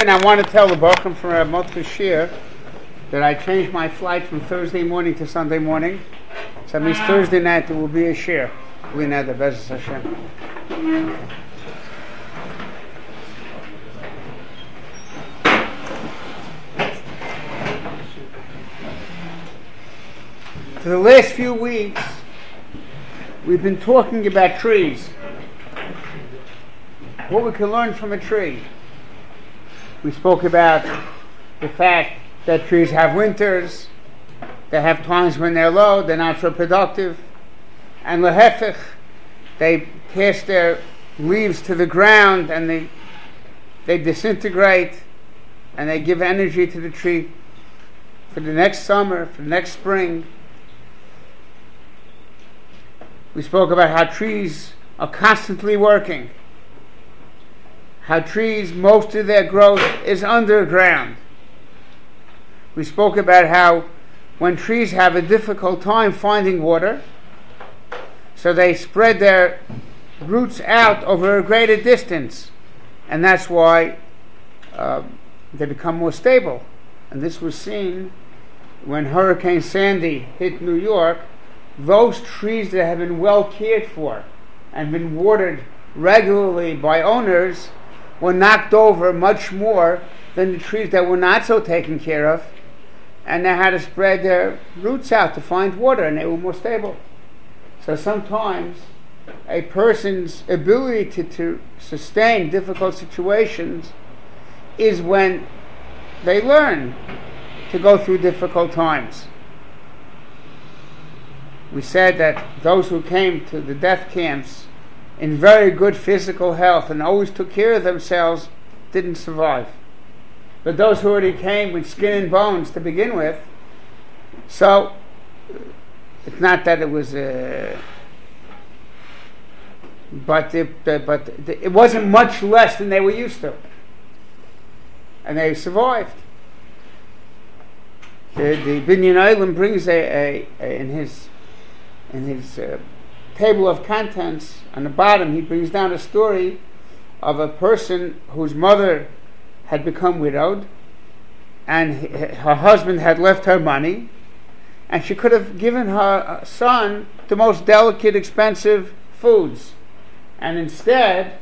And I want to tell the Bochum from Rav Motke Shir that I changed my flight from Thursday morning to Sunday morning. So that means ah. Thursday night there will be a share. We know the best Hashem. For the last few weeks, we've been talking about trees. What we can learn from a tree. We spoke about the fact that trees have winters, they have times when they're low, they're not so productive, and lehefich, they cast their leaves to the ground and they they disintegrate and they give energy to the tree for the next summer, for the next spring. We spoke about how trees are constantly working. How trees, most of their growth is underground. We spoke about how when trees have a difficult time finding water, so they spread their roots out over a greater distance, and that's why uh, they become more stable. And this was seen when Hurricane Sandy hit New York. Those trees that have been well cared for and been watered regularly by owners were knocked over much more than the trees that were not so taken care of, and they had to spread their roots out to find water, and they were more stable. So sometimes a person's ability to, to sustain difficult situations is when they learn to go through difficult times. We said that those who came to the death camps in very good physical health and always took care of themselves didn't survive. But those who already came with skin and bones to begin with, so it's not that it was. Uh, but it, but it wasn't much less than they were used to, and they survived. The, the Binyan Eilim brings a, a, a, in his in his uh, table of contents on the bottom. He brings down a story of a person whose mother had become widowed, and her husband had left her money, and she could have given her uh, son the most delicate, expensive foods and instead,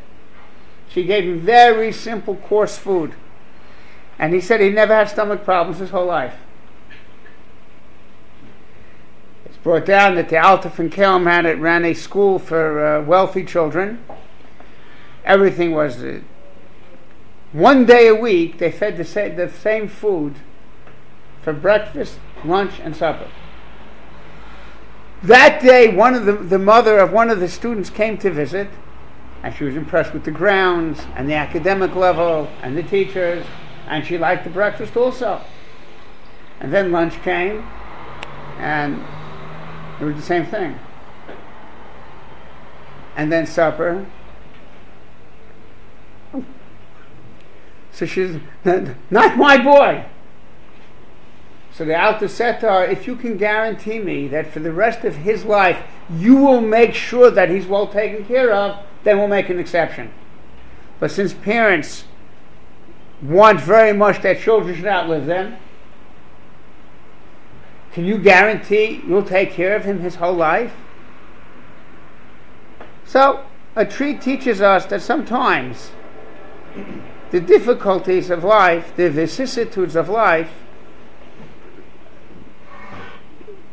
she gave him very simple, coarse food. And he said he never had stomach problems his whole life. It's brought down that the Alta von Kelm had it, ran a school for uh, wealthy children. Everything was uh, one day a week. They fed the, sa- the same food for breakfast, lunch, and supper. That day, one of the, the mother of one of the students came to visit, and she was impressed with the grounds and the academic level and the teachers, and she liked the breakfast also. And then lunch came, and it was the same thing. And then supper. So she's not my boy. So the to her, if you can guarantee me that for the rest of his life you will make sure that he's well taken care of, then we'll make an exception. But since parents want very much that children should outlive them, can you guarantee you'll take care of him his whole life? So, a tree teaches us that sometimes the difficulties of life, the vicissitudes of life,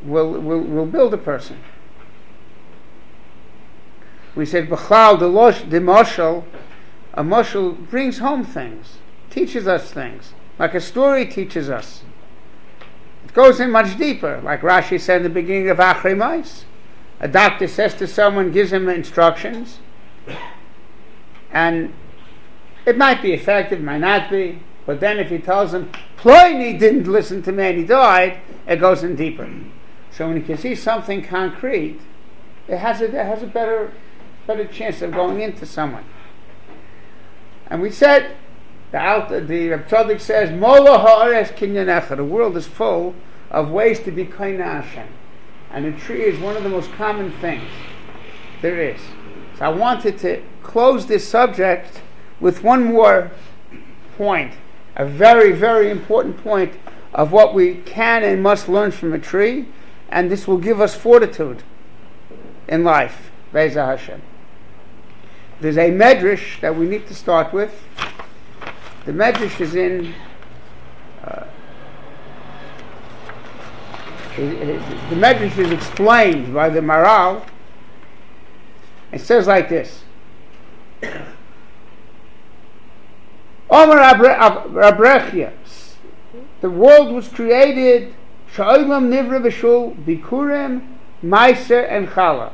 will, will, will build a person we said B'chal the losh the moshel, a moshel brings home things, teaches us things, like a story teaches us. Goes in much deeper, like Rashi said in the beginning of Achrei A doctor says to someone, gives him instructions, and it might be effective, might not be, but then if he tells him, Ploni didn't listen to me and he died, it goes in deeper. So when you can see something concrete, it has a, it has a better better chance of going into someone. And we said, the Alta, the Rebbe says, Mola ha'ares kinyanecha. The world is full of ways to be kaina Hashem. And a tree is one of the most common things there is. So I wanted to close this subject with one more point a very, very important point of what we can and must learn from a tree, and this will give us fortitude in life. Beza Hashem. There's a medrash that we need to start with. The medrash is in. Uh, the medrash is explained by the Maharal. It says like this. Omer Abrechia. The world was created. Sha'olam Nivra B'Shul Bikurim, Meiser, and Chala.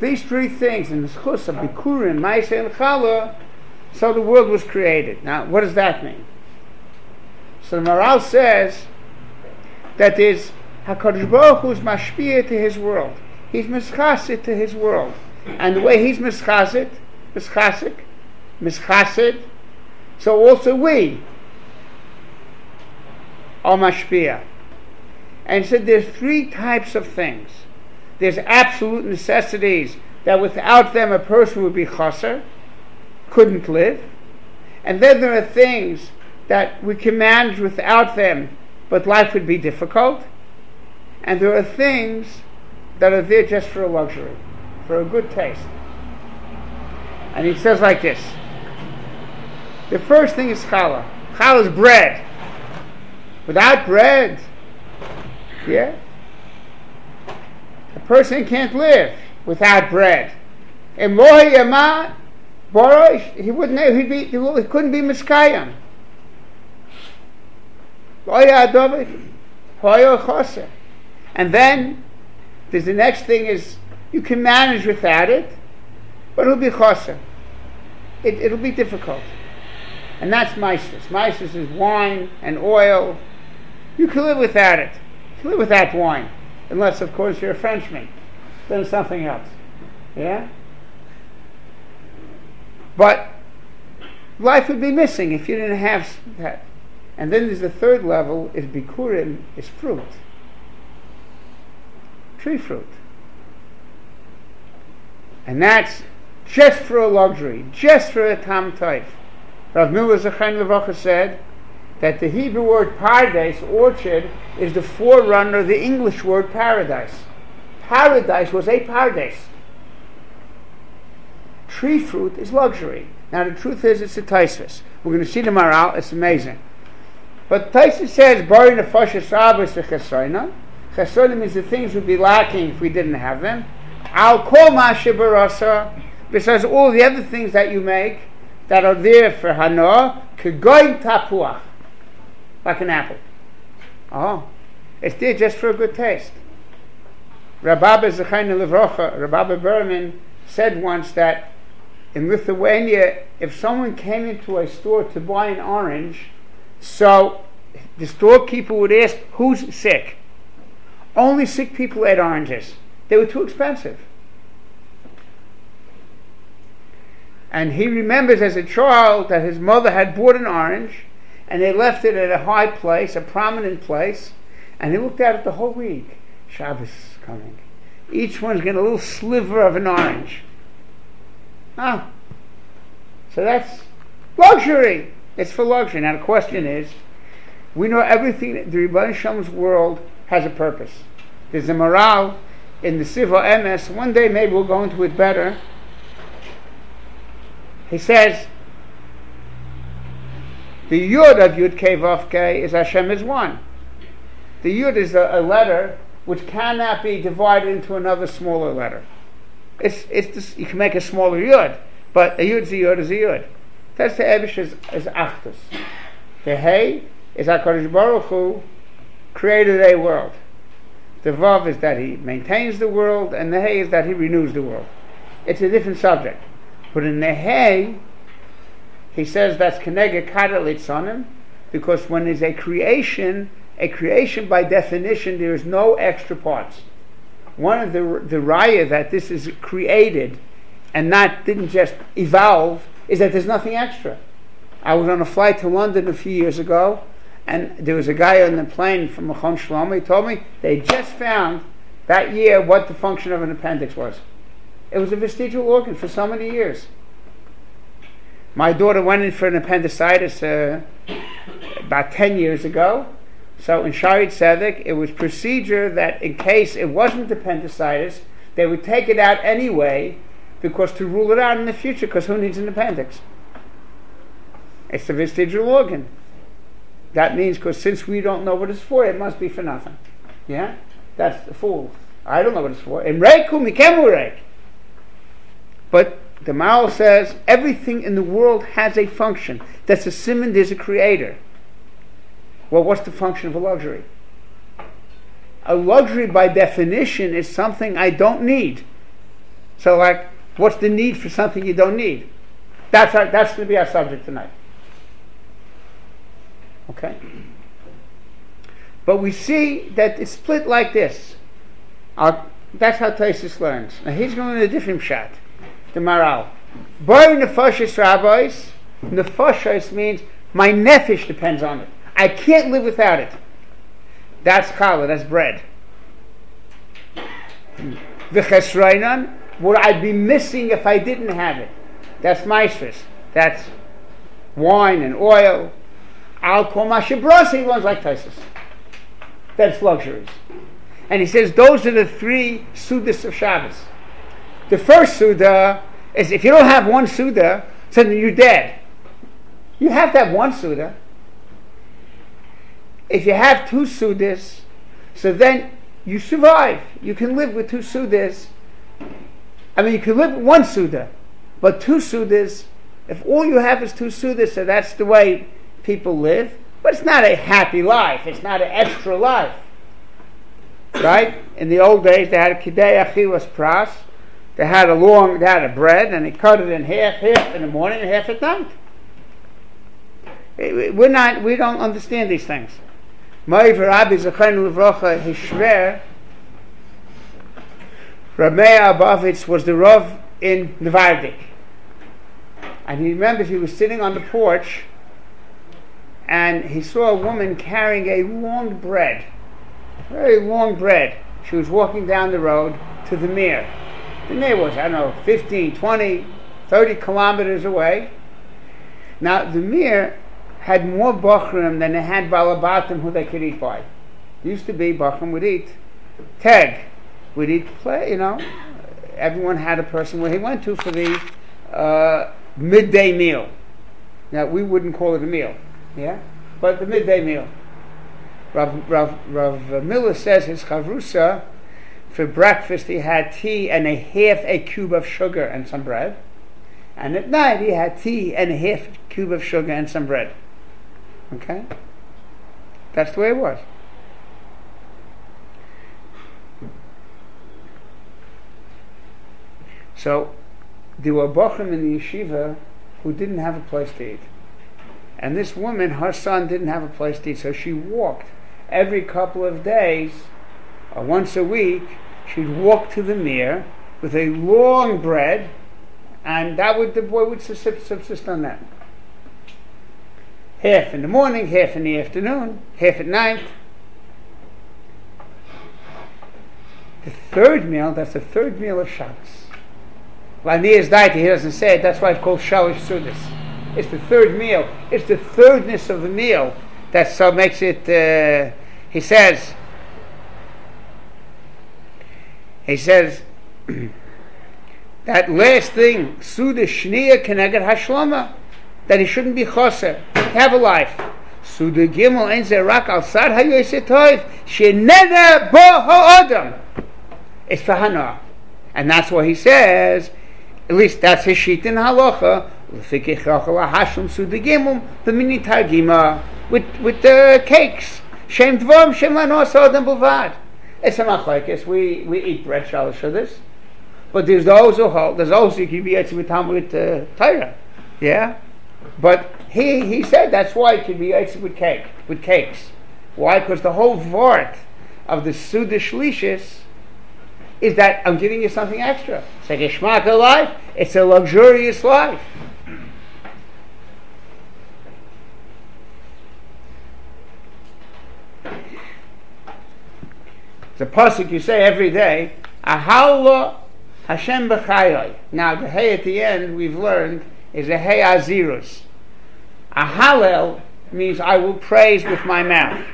These three things in the schus of Bikurim, Meiser, and Chala, so the world was created. Now, what does that mean? So the Maharal says that there's Hakadosh Baruch Hu is mashpia to his world. He's mischasit to his world, and the way he's mischasit, mischasik, mischasid, so also we are mashpia. And said there's three types of things. There's absolute necessities that without them a person would be chaser, couldn't live. And then there are things that we can manage without them, but life would be difficult. And there are things that are there just for a luxury, for a good taste. And he says like this the first thing is challah. Challah is bread. Without bread, yeah, a person can't live without bread. And Borosh, he wouldn't he'd be, he couldn't be Miskayim. And then there's the next thing is you can manage without it, but it'll be choser. It, it'll be difficult. And that's Mises. Mises is wine and oil. You can live without it. You can live without wine. Unless, of course, you're a Frenchman. Then something else. Yeah? But life would be missing if you didn't have that. And then there's the third level is bikurim, is fruit. Tree fruit. And that's just for a luxury, just for a tam type. Rav Miller Levacha said that the Hebrew word paradise, orchard, is the forerunner of the English word paradise. Paradise was a paradise. Tree fruit is luxury. Now the truth is it's a taisus. We're going to see the Maharal, it's amazing. But Taisus says, Bari nefashas Shabbos v'chesoina. Chesoina means the things would be lacking if we didn't have them. Al kol ma besides all the other things that you make, that are there for hana, kegoin tapuach, like an apple. Oh, it's there just for a good taste. Rabbi Zechayna Levrocha, Rabbi Berman said once that in Lithuania, if someone came into a store to buy an orange, so the storekeeper would ask, Who's sick? Only sick people ate oranges. They were too expensive. And he remembers as a child that his mother had bought an orange and they left it at a high place, a prominent place, and he looked at it the whole week. Shabbos is coming. Each one's getting a little sliver of an orange. Ah. So that's luxury. It's for luxury. Now the question is, we know everything, the Rebbeinu Shalom's world has a purpose. There's a Maharal in the Siva MS. One day maybe we'll go into it better he says the Yud of Yud Kei Vav Kei is Hashem is one. The Yud is a, a, letter which cannot be divided into another smaller letter. It's, it's this, you can make a smaller Yud, but a is a Yud is a Yud. That's the Ebish is, is Achtus. The Hey is HaKadosh Baruch Hu created a world. The Vav is that he maintains the world, and the Hey is that he renews the world. It's a different subject. But in the hay, he says that's kenega kadalitzanim, because when there's a creation, a creation by definition, there is no extra parts. One of the the raya that this is created and not didn't just evolve is that there's nothing extra. I was on a flight to London a few years ago, and there was a guy on the plane from Machon Shlomo. He told me they just found that year what the function of an appendix was. It was a vestigial organ for so many years. My daughter went in for an appendicitis uh, about 10 years ago. So in Shaare Zedek, it was procedure that in case it wasn't appendicitis, they would take it out anyway because to rule it out in the future, because who needs an appendix? It's a vestigial organ. That means because since we don't know what it's for, it must be for nothing. Yeah? That's the fool. I don't know what it's for. But the Maharal says everything in the world has a function. That's a simon, there's a creator. Well, what's the function of a luxury? A luxury, by definition, is something I don't need. So, like, what's the need for something you don't need? That's, our, that's going to be our subject tonight. Okay? But we see that it's split like this. Our, that's how Taisus learns. Now he's going in a different shot. The Maharal. Boy nefashis rabbis, nefashis means my nefesh depends on it. I can't live without it. That's challah, that's bread. V'chesrainan, what I'd be missing if I didn't have it. That's maestris. That's wine and oil. Alcohol, mashibrasi, ones like Taisus. That's luxuries. And he says those are the three sudas of Shabbos. The first suda is if you don't have one suda, then you're dead. You have to have one suda. If you have two sudas, so then you survive. You can live with two sudas. I mean, you can live with one suda, but two sudas, if all you have is two sudas, so that's the way people live, but it's not a happy life. It's not an extra life. Right? In the old days, they had a kidei achilas pras. They had a long, they had a bread, and they cut it in half, half in the morning and half at night. We're not, we don't understand these things. Ma'av Rabbi Zachain Levrocha Hishver, Ramea Abovitz was the Rav in Nevardik. And he remembers he was sitting on the porch and he saw a woman carrying a long bread, very long bread. She was walking down the road to the Mir. The Mir was, I don't know, 15, 20, 30 kilometers away. Now, the Mir had more Bachrim than they had Balabatim who they could eat by. Used to be Bachrim would eat Teg, would eat play, you know. Everyone had a person where he went to for the uh, midday meal. Now, we wouldn't call it a meal yeah? But the midday meal. Rav, Rav, Rav Miller says his chavrusa, for breakfast he had tea and a half a cube of sugar and some bread. And at night he had tea and a half cube of sugar and some bread. Okay? That's the way it was. So, there were bochum in the yeshiva who didn't have a place to eat. And this woman, her son didn't have a place to eat, so she walked every couple of days, or once a week, she'd walk to the Mir with a long bread, and that would the boy would subsist on that. Half in the morning, half in the afternoon, half at night. The third meal, that's the third meal of Shabbos. Lania's diet, he doesn't say it, that's why it's called Shalish Sudas. It's the third meal. It's the thirdness of the meal that so makes it. Uh, he says. He says that last thing, Suda Shnia Keneged Hashlama, that he shouldn't be choser, have a life. Suda Gimel Ein Zerak Al Sad Hayosetov Shenena Bo Ha'odam. It's for Hana. And that's what he says, at least that's his sheet in halacha, with with the cakes. Shem dvom shem lanos odem bulvad. It's a machlekes. We we eat bread this, but there's those who hold. There's also can be with with uh, Torah, yeah. But he he said that's why it can be with cake with cakes. Why? Because the whole vort of the Sudish Lishis is that I'm giving you something extra. It's a shmaka life. It's a luxurious life. The pasuk you say every day, Ahallah Hashem b'chayoi. Now the hey at the end we've learned is a hey azirus. A hallel means I will praise with my mouth.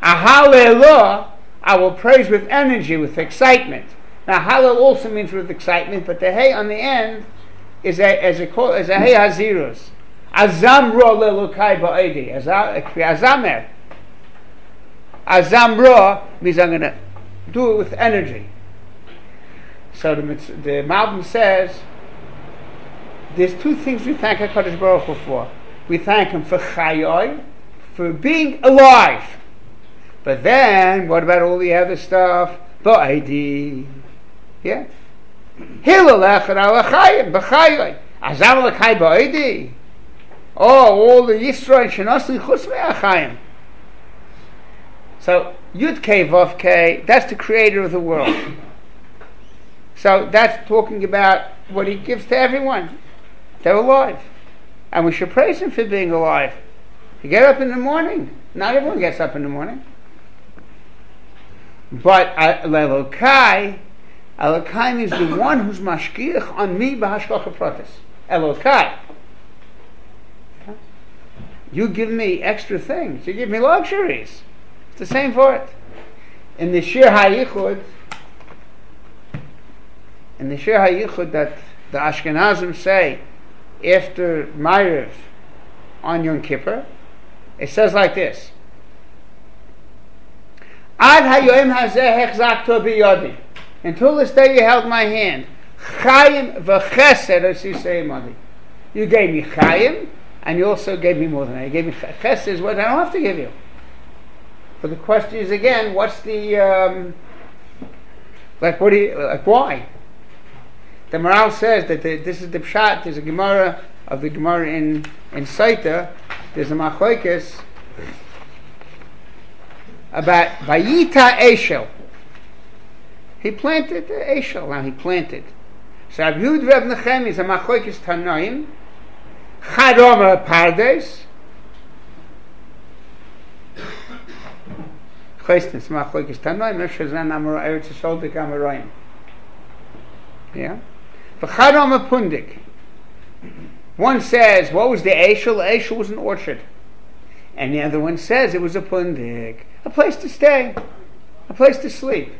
A hallelujah, I will praise with energy, with excitement. Now hallel also means with excitement, but the hey on the end is a as a is a hey hazirus. Azamro lelukai ba'edi. Azamer. Azamro means I'm going to do it with energy. So the, the Malbim says there's two things we thank HaKadosh Baruch Hu for. We thank Him for chayoy, for being alive. But then, what about all the other stuff? Ba'idi. Yeah? Hilalech alachayim, b'chayoy. Azam l'chai ba'idi. Oh, all the Yisrael shenosli chutz me'achayim. So, Yud K Vav K, that's the creator of the world. So that's talking about what he gives to everyone. They're alive. And we should praise him for being alive. You get up in the morning. Not everyone gets up in the morning. But uh, Elokai, Elokai means the one who's mashkiach on me b'hashkocha pratis. Elokai. You give me extra things. You give me luxuries. It's the same for it. In the Shir HaYichud, in the Shir HaYichud that the Ashkenazim say after Ma'ariv on Yom Kippur, it says like this. Ad hayoim hazeh hechzakto biyodi. Until this day you held my hand. Chayim v'chesed asisei You gave me chayim, and you also gave me more than that. You gave me chesed is what I don't have to give you. But the question is again, what's the um, like? What do you like? Why? The Maharal says that the, this is the pshat. There's a Gemara of the Gemara in in Saita. There's a machlokes about Vayita Eshel. He planted Eshel. Now he planted. So Abiyud Reb Nechem is a machlokes Tanoim. Charoma Pardes. Chesnes machlokes Tanoim. Efshazan Amor Eretz Yisrael B'Kamarayim. Yeah. V'chadam a pundik. One says, what was the Eshel? Eshel was an orchard. And the other one says it was a pundik. A place to stay. A place to sleep.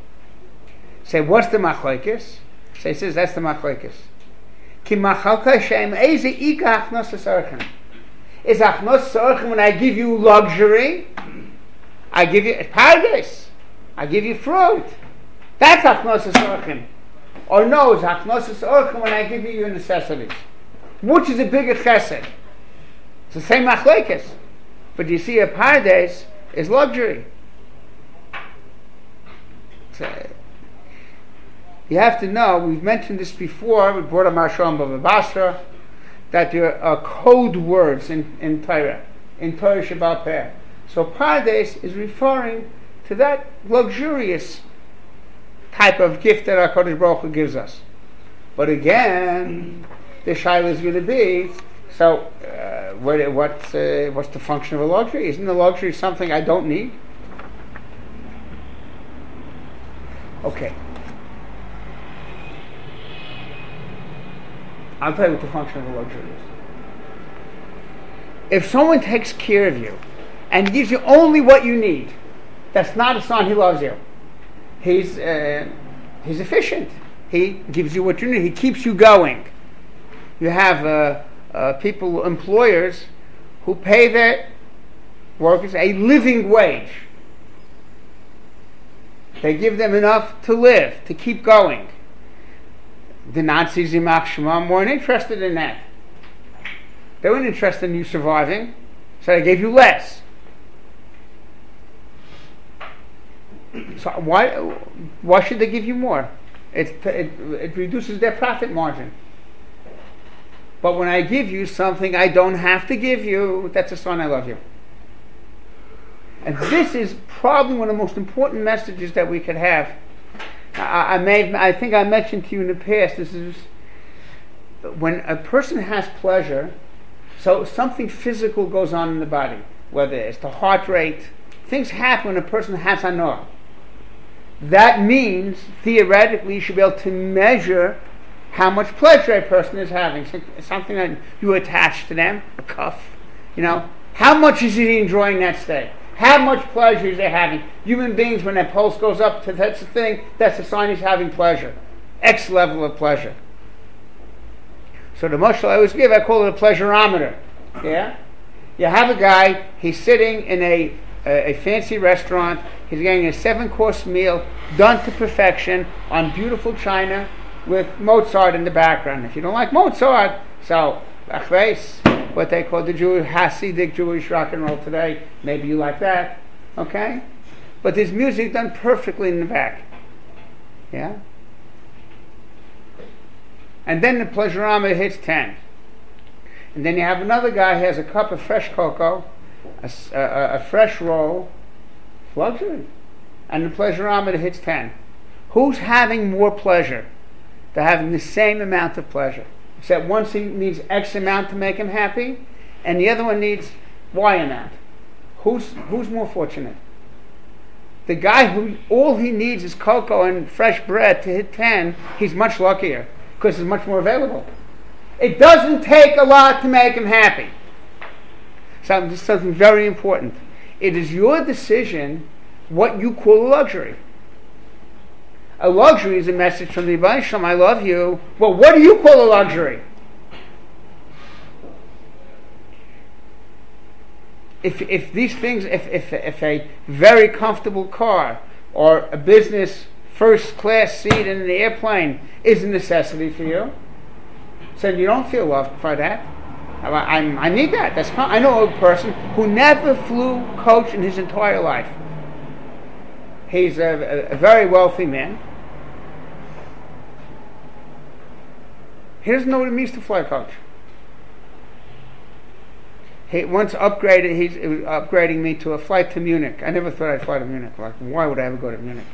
Say, what's the machlokes? Say, says, that's the machlokes. Ki machalka shem eze ika achnos sarchem. Is achnos sarchem when I give you luxury? I give you paradise. I give you fruit. That's achnos sarchem. Or no, it's Hachnosis Orchim when I give you your necessities. Which is a bigger chesed? It's the same machlekes. But you see, a paradise is luxury. A, you have to know, we've mentioned this before, we brought a Marshal Basra, that there are code words in, in Torah, in Torah Shabbat Peh. So paradise is referring to that luxurious type of gift that our Kodesh Baruch Hu gives us. But again, the shaila is going to be so. Uh, what, what's uh, what's the function of a luxury? Isn't the luxury something I don't need? Okay. I'll tell you what the function of a luxury is. If someone takes care of you and gives you only what you need, that's not a sign he loves you he's uh, he's efficient. He gives you what you need. He keeps you going. You have uh, uh, people, employers, who pay their workers a living wage. They give them enough to live, to keep going. The Nazis in Shema weren't interested in that. They weren't interested in you surviving, so they gave you less. So why why should they give you more? It, it, it reduces their profit margin. But when I give you something I don't have to give you, that's a sign I love you. And this is probably one of the most important messages that we could have. I, I, may, I think I mentioned to you in the past, this is when a person has pleasure, so something physical goes on in the body, whether it's the heart rate, things happen when a person has anor that means theoretically you should be able to measure how much pleasure a person is having. Something that you attach to them, a cuff. You know, how much is he enjoying that stay? How much pleasure is he having? Human beings, when that pulse goes up, to, that's the thing, that's a sign he's having pleasure. X level of pleasure. So the mushal I always give, I call it a pleasureometer. Yeah? You have a guy, he's sitting in a, a, a fancy restaurant, he's getting a seven course meal done to perfection on beautiful china with Mozart in the background. If you don't like Mozart, so what they call the Jewish Hasidic Jewish rock and roll today, maybe you like that, okay? But there's music done perfectly in the back. Yeah? And then the pleasureometer hits 10. And then you have another guy who has a cup of fresh cocoa, a, a, a fresh roll, luxury. And the pleasureometer hits 10. Who's having more pleasure? They're having the same amount of pleasure. Except one needs X amount to make him happy, and the other one needs Y amount. Who's, who's more fortunate? The guy who all he needs is cocoa and fresh bread to hit 10, he's much luckier because it's much more available. It doesn't take a lot to make him happy. So this is something very important. It is your decision what you call a luxury. A luxury is a message from the Shalom, I love you. Well, what do you call a luxury? If, if these things, if, if, if a very comfortable car or a business first class seat in an airplane is a necessity for you, so you don't feel loved by that. I, I, need that. That's I know a person who never flew coach in his entire life. He's a, a, a very wealthy man. He doesn't know what it means to fly coach. He once upgraded. He's upgrading me to a flight to Munich. I never thought I'd fly to Munich. Like, why would I ever go to Munich?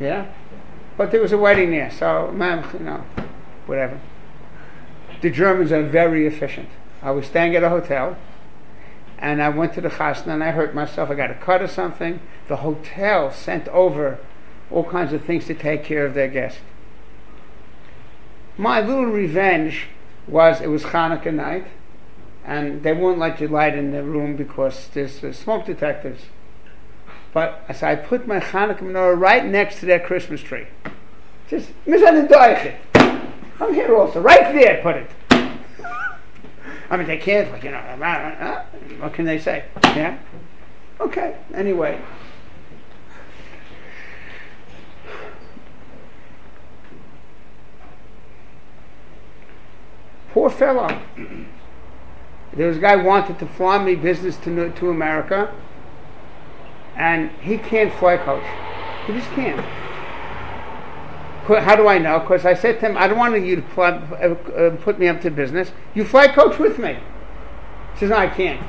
Yeah, but there was a wedding there, so man, you know, whatever. The Germans are very efficient. I was staying at a hotel, and I went to the chasna and I hurt myself. I got a cut or something. The hotel sent over all kinds of things to take care of their guest. My little revenge was it was Hanukkah night, and they won't let you light in the room because there's uh, smoke detectors. But so I put my Hanukkah menorah right next to their Christmas tree. Just misunderstood. I'm here also. Right there, put it. I mean, they can't, like, you know, what can they say? Yeah? Okay, anyway. Poor fellow. There was a guy wanted to fly me business to, to America, and he can't fly coach. He just can't. How do I know? Because I said to him, I don't want you to fly, uh, uh, put me up to business. You fly coach with me. He says, No, I can't.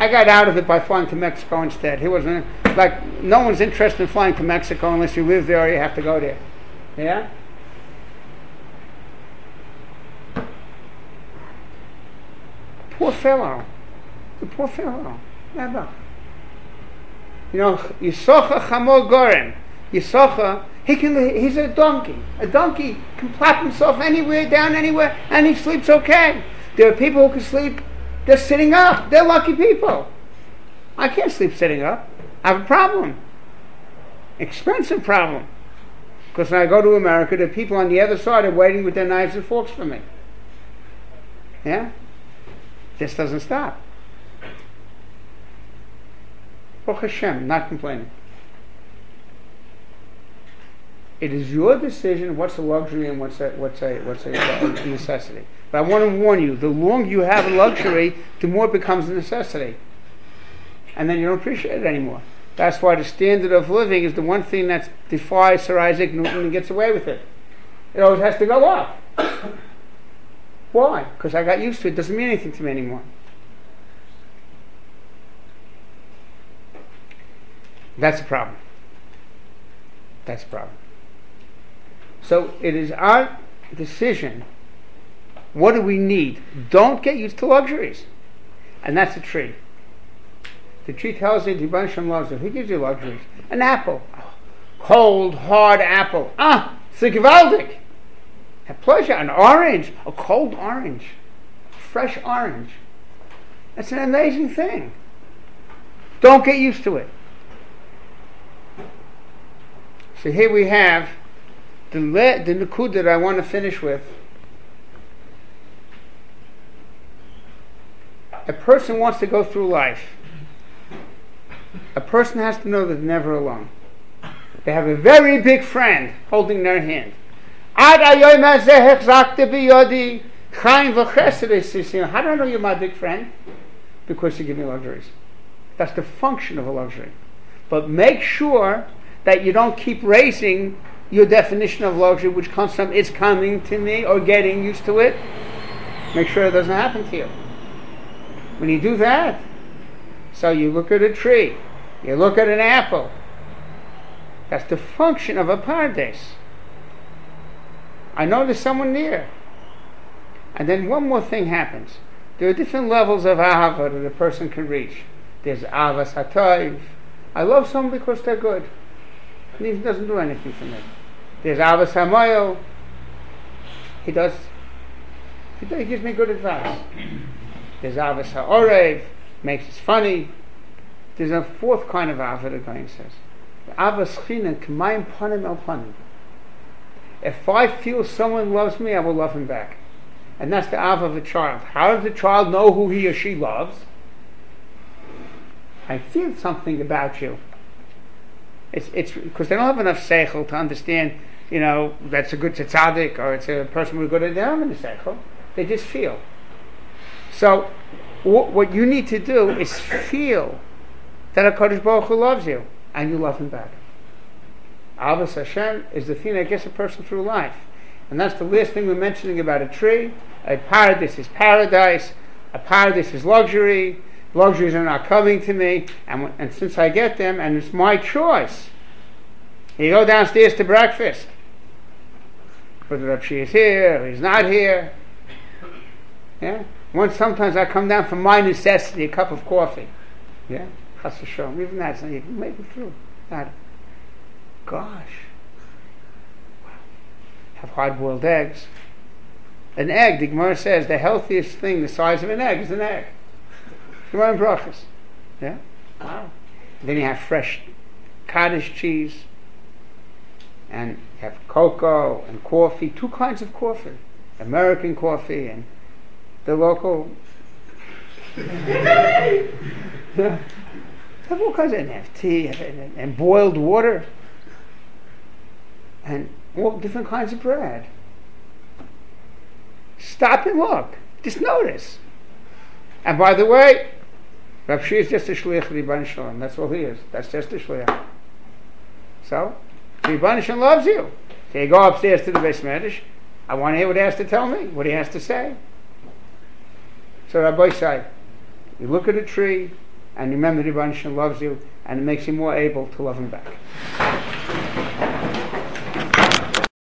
I got out of it by flying to Mexico instead. He wasn't like no one's interested in flying to Mexico unless you live there or you have to go there. Yeah. Poor fellow. The poor fellow. Never. You know, Yisocha Chamor Gorem. Yisachar, he can, he's a donkey. A donkey can plop himself anywhere, down anywhere, and he sleeps okay. There are people who can sleep just sitting up. They're lucky people. I can't sleep sitting up. I have a problem. Expensive problem. Because when I go to America, the people on the other side are waiting with their knives and forks for me. Yeah? This doesn't stop. Baruch Hashem, not complaining. It is your decision what's a luxury and what's a, what's a, what's a, a necessity. But I want to warn you, the longer you have a luxury, the more it becomes a necessity. And then you don't appreciate it anymore. That's why the standard of living is the one thing that defies Sir Isaac Newton and gets away with it. It always has to go up. Why? Because I got used to it. It doesn't mean anything to me anymore. That's a problem. That's a problem. So it is our decision. What do we need? Don't get used to luxuries. And that's a tree. The tree tells you the Shem loves it. Who gives you luxuries? An apple. Cold, hard apple. Ah! It's a. Have pleasure. An orange, a cold orange, fresh orange. That's an amazing thing. Don't get used to it. So here we have the le- the nukud that I want to finish with. A person wants to go through life. A person has to know that they're never alone. They have a very big friend holding their hand. How do I know you're my big friend? Because you give me luxuries. That's the function of a luxury. But make sure that you don't keep raising your definition of luxury, which comes from it's coming to me or getting used to it. Make sure it doesn't happen to you. When you do that, so you look at a tree, you look at an apple. That's the function of a paradise. I know there's someone near. And then one more thing happens. There are different levels of ahava that a person can reach. There's avas hatoiv. I love someone because they're good. And he doesn't do anything for me. There's avas hamoyo. He does. He, does, he gives me good advice. There's avas ha'orev. Makes it funny. There's a fourth kind of ava the Gaon says. Avas chinen k'mayim panim el panim. If I feel someone loves me, I will love him back. And that's the ava of a child. How does the child know who he or she loves? I feel something about you. It's it's because they don't have enough seichel to understand. You know that's a good tzaddik or it's a person with good. They don't have any seichel. They just feel. So, what, what you need to do is feel that a Kodesh Baruch Hu loves you, and you love him back. Avos Hashem is the thing that gets a person through life. And that's the last thing we're mentioning about a tree. A paradise is paradise. A paradise is luxury. Luxuries are not coming to me. And, and since I get them, and it's my choice, you go downstairs to breakfast. Whether Rav is here he's not here. Yeah? Once sometimes I come down for my necessity, a cup of coffee. Yeah? Chas Even that's not even maybe through. Not, gosh. Wow. Have hard boiled eggs. An egg, the Gemara says, the healthiest thing the size of an egg is an egg. Gemara and brachas. Yeah? Wow. Then you have fresh cottage cheese. And you have cocoa and coffee, two kinds of coffee. American coffee and the local. yeah. Have all kinds of, and have tea and, and boiled water and all different kinds of bread. Stop and look. Just notice. And by the way, Rav Shia is just a shliach Ribban Shalom. That's all he is. That's just a shliach. So, Ribban Shalom loves you. So you go upstairs to the Medrash. I want to hear what he has to tell me, what he has to say. So Rabbi say, you look at a tree, and remember Ribban Shalom loves you, and it makes you more able to love him back.